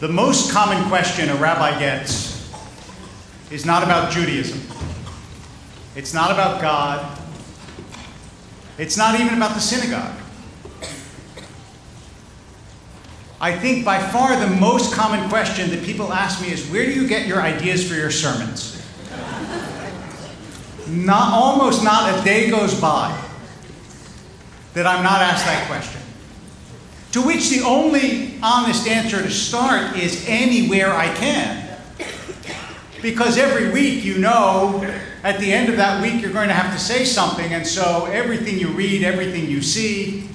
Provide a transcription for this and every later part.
The most common question a rabbi gets is not about Judaism. It's not about God. It's not even about the synagogue. I think by far the most common question that people ask me is where do you get your ideas for your sermons? not, almost not a day goes by that I'm not asked that question. To which the only honest answer to start is anywhere I can. Because every week you know at the end of that week you're going to have to say something, and so everything you read, everything you see,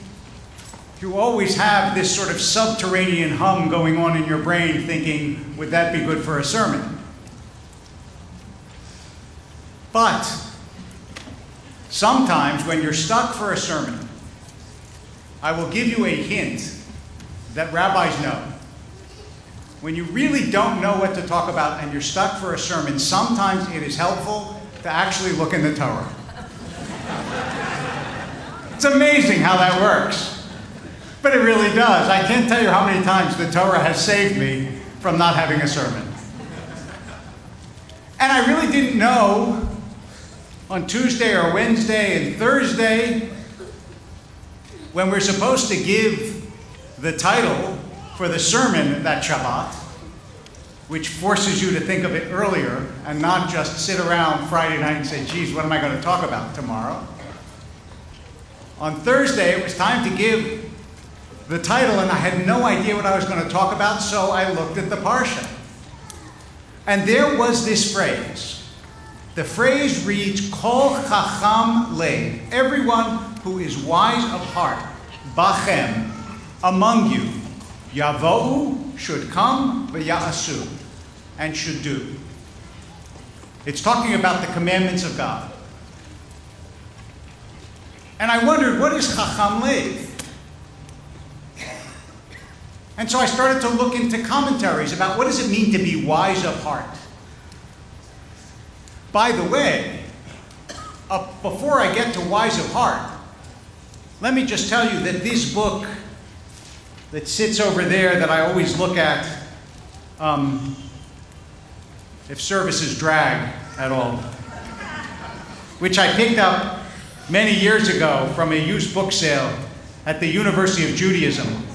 you always have this sort of subterranean hum going on in your brain thinking, would that be good for a sermon? But sometimes when you're stuck for a sermon, I will give you a hint that rabbis know. When you really don't know what to talk about and you're stuck for a sermon, sometimes it is helpful to actually look in the Torah. it's amazing how that works. But it really does. I can't tell you how many times the Torah has saved me from not having a sermon. And I really didn't know on Tuesday or Wednesday and Thursday when we're supposed to give the title for the sermon that Shabbat, which forces you to think of it earlier and not just sit around Friday night and say, geez, what am I going to talk about tomorrow? On Thursday, it was time to give the title, and I had no idea what I was going to talk about, so I looked at the Parsha. And there was this phrase. The phrase reads, Kol Chacham Lev, everyone who is wise of heart, Bachem, among you, Yavohu should come, V'ya'asu, and should do. It's talking about the commandments of God. And I wondered, what is Chacham Lev? And so I started to look into commentaries about what does it mean to be wise of heart. By the way, uh, before I get to wise of heart, let me just tell you that this book that sits over there that I always look at, um, if services drag at all, which I picked up many years ago from a used book sale at the University of Judaism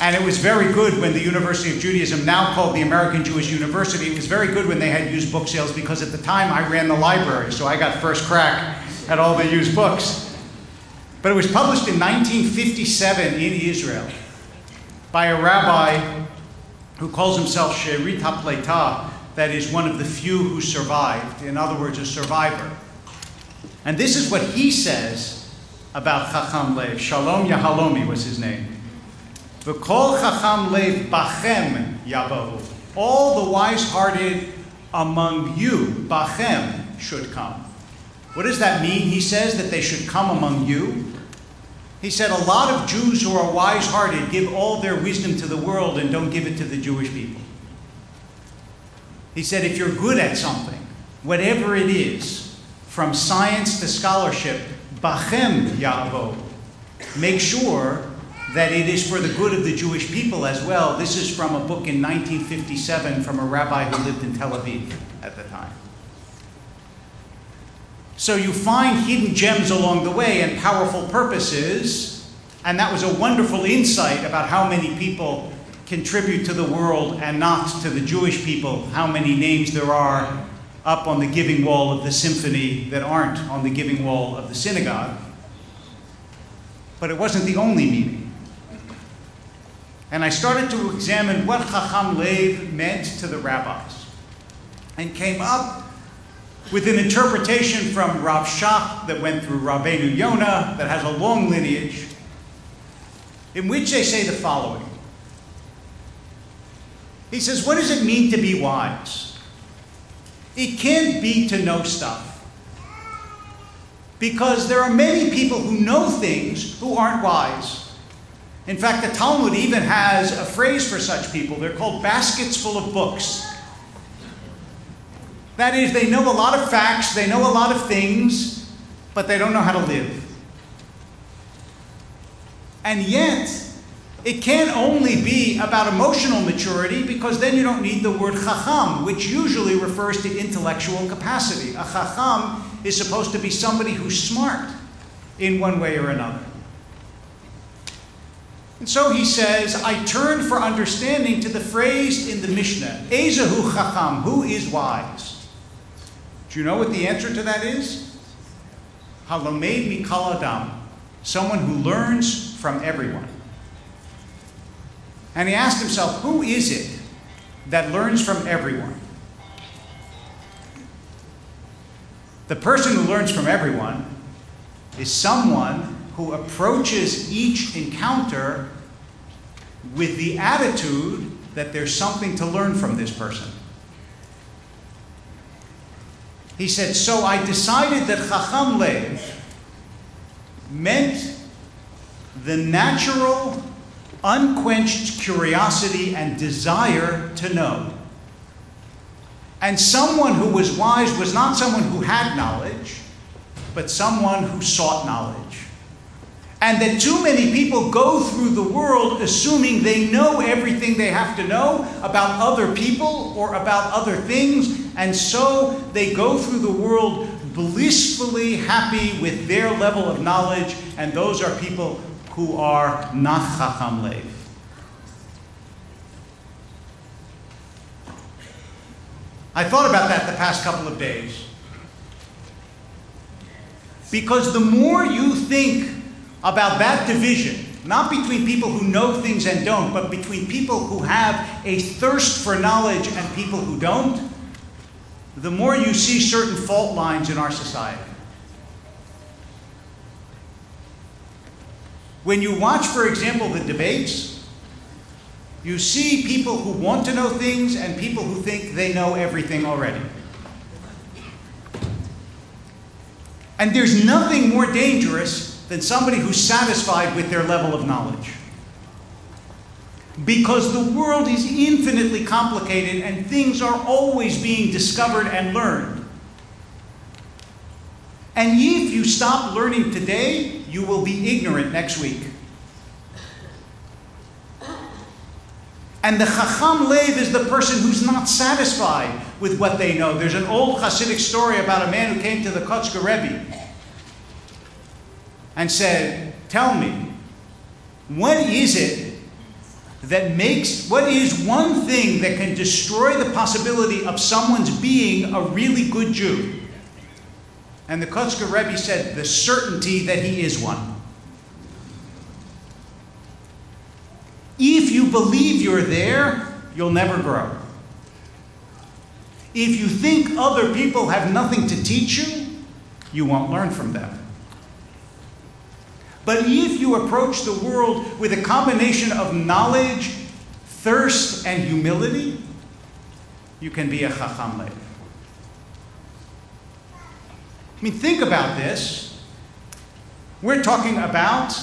and it was very good when the University of Judaism, now called the American Jewish University, it was very good when they had used book sales because at the time I ran the library, so I got first crack at all the used books. But it was published in 1957 in Israel by a rabbi who calls himself She'erit HaPleitah, that is one of the few who survived, in other words, a survivor. And this is what he says about Chacham Lev. Shalom Yahalomi was his name. V'kol chacham lev bachem yabahu. All the wise-hearted among you, bachem, should come. What does that mean? He says that they should come among you. He said a lot of Jews who are wise-hearted give all their wisdom to the world and don't give it to the Jewish people. He said if you're good at something, whatever it is, from science to scholarship, bachem yavo, make sure that it is for the good of the Jewish people as well. This is from a book in 1957 from a rabbi who lived in Tel Aviv at the time. So you find hidden gems along the way and powerful purposes, and that was a wonderful insight about how many people contribute to the world and not to the Jewish people, how many names there are up on the giving wall of the symphony that aren't on the giving wall of the synagogue. But it wasn't the only meaning. And I started to examine what Chacham Lev meant to the rabbis and came up with an interpretation from Rav Shach that went through Rabbeinu Yonah that has a long lineage in which they say the following. He says, What does it mean to be wise? It can't be to know stuff. Because there are many people who know things who aren't wise. In fact, the Talmud even has a phrase for such people. They're called baskets full of books. That is, they know a lot of facts, they know a lot of things, but they don't know how to live. And yet, It can't only be about emotional maturity because then you don't need the word chacham, which usually refers to intellectual capacity. A chacham is supposed to be somebody who's smart in one way or another. And so he says, I turn for understanding to the phrase in the Mishnah, Ezahu chacham, who is wise? Do you know what the answer to that is? Halomed mikal adam, someone who learns from everyone. And he asked himself, who is it that learns from everyone? The person who learns from everyone is someone who approaches each encounter with the attitude that there's something to learn from this person. He said, So I decided that Chacham Lev meant the natural, unquenched curiosity and desire to know. And someone who was wise was not someone who had knowledge, but someone who sought knowledge. And that too many people go through the world assuming they know everything they have to know about other people or about other things, and so they go through the world blissfully happy with their level of knowledge, and those are people who are not Chacham. I thought about that the past couple of days. Because the more you think about that division, not between people who know things and don't, but between people who have a thirst for knowledge and people who don't, the more you see certain fault lines in our society. When you watch, for example, the debates, you see people who want to know things and people who think they know everything already. And there's nothing more dangerous than somebody who's satisfied with their level of knowledge. Because the world is infinitely complicated and things are always being discovered and learned. And if you stop learning today, you will be ignorant next week. And the Chacham Lev is the person who's not satisfied with what they know. There's an old Hasidic story about a man who came to the Kotzker Rebbe and said, Tell me, what is it that makes, what is one thing that can destroy the possibility of someone's being a really good Jew? And the Kotzker Rebbe said, The certainty that he is one. If you believe you're there, you'll never grow. If you think other people have nothing to teach you, you won't learn from them. But if you approach the world with a combination of knowledge, thirst, and humility, you can be a Chacham Lev. I mean, think about this. We're talking about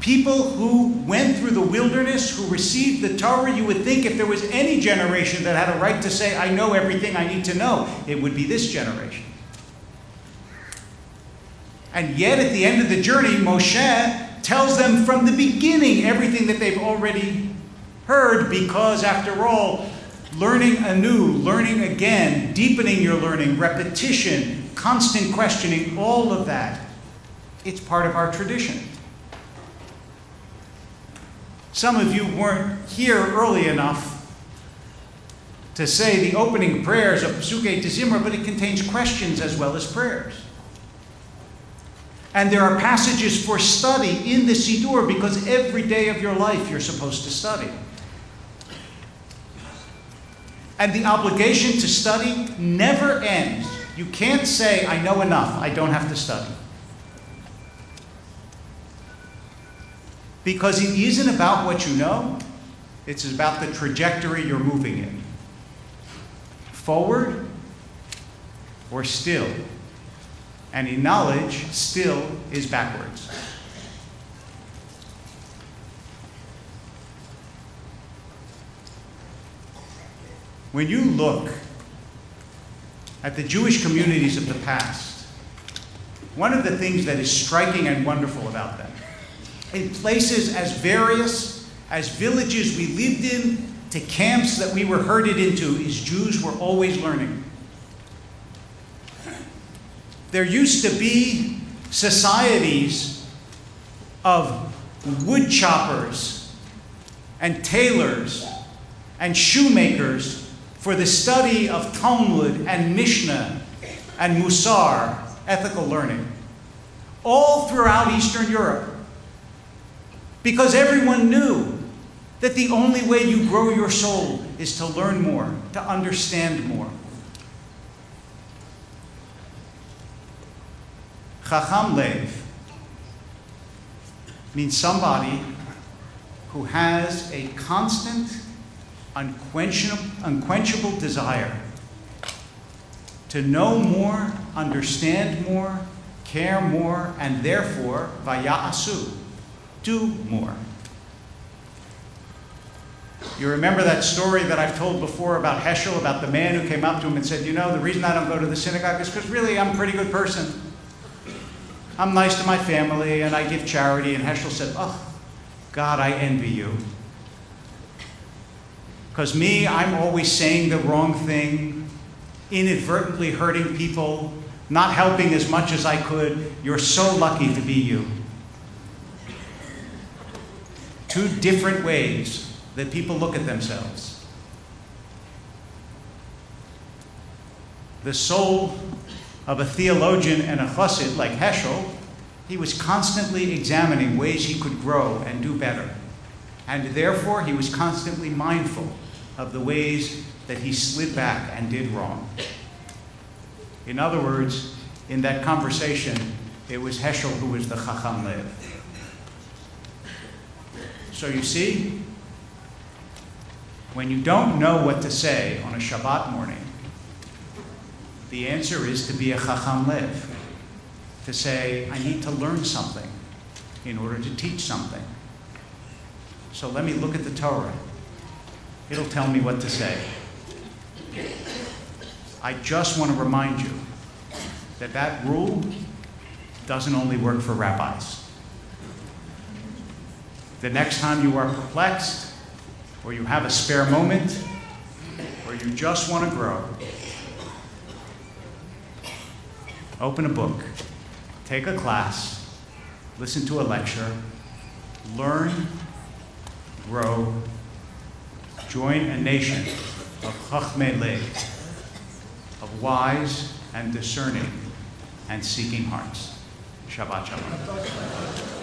people who went through the wilderness, who received the Torah. You would think if there was any generation that had a right to say, I know everything I need to know, it would be this generation. And yet, at the end of the journey, Moshe tells them from the beginning everything that they've already heard, because after all, learning anew, learning again, deepening your learning, repetition, constant questioning, all of that, it's part of our tradition. Some of you weren't here early enough to say the opening prayers of Pesukei Dezimra, but it contains questions as well as prayers. And there are passages for study in the Siddur because every day of your life you're supposed to study. And the obligation to study never ends. You can't say, I know enough, I don't have to study. Because it isn't about what you know, it's about the trajectory you're moving in. Forward or still. And in knowledge, still is backwards. When you look at the Jewish communities of the past, one of the things that is striking and wonderful about them, in places as various as villages we lived in to camps that we were herded into, is Jews were always learning. There used to be societies of wood choppers and tailors and shoemakers for the study of Talmud and Mishnah and Musar, ethical learning, all throughout Eastern Europe. Because everyone knew that the only way you grow your soul is to learn more, to understand more. Chacham means somebody who has a constant, unquenchable, unquenchable desire to know more, understand more, care more, and therefore, vaya'asu, do more. You remember that story that I've told before about Heschel, about the man who came up to him and said, You know, the reason I don't go to the synagogue is because really I'm a pretty good person. I'm nice to my family and I give charity. And Heschel said, Oh, God, I envy you. Because me, I'm always saying the wrong thing, inadvertently hurting people, not helping as much as I could. You're so lucky to be you. Two different ways that people look at themselves. The soul of a theologian and a chassid like Heschel, he was constantly examining ways he could grow and do better. And therefore, he was constantly mindful of the ways that he slid back and did wrong. In other words, in that conversation, it was Heschel who was the Chacham Lev. So you see, when you don't know what to say on a Shabbat morning, the answer is to be a Chacham Lev, to say, I need to learn something in order to teach something. So let me look at the Torah. It'll tell me what to say. I just want to remind you that that rule doesn't only work for rabbis. The next time you are perplexed, or you have a spare moment, or you just want to grow, open a book, take a class, listen to a lecture, learn, grow, join a nation of Chachmei Lev, of wise and discerning and seeking hearts. Shabbat Shalom.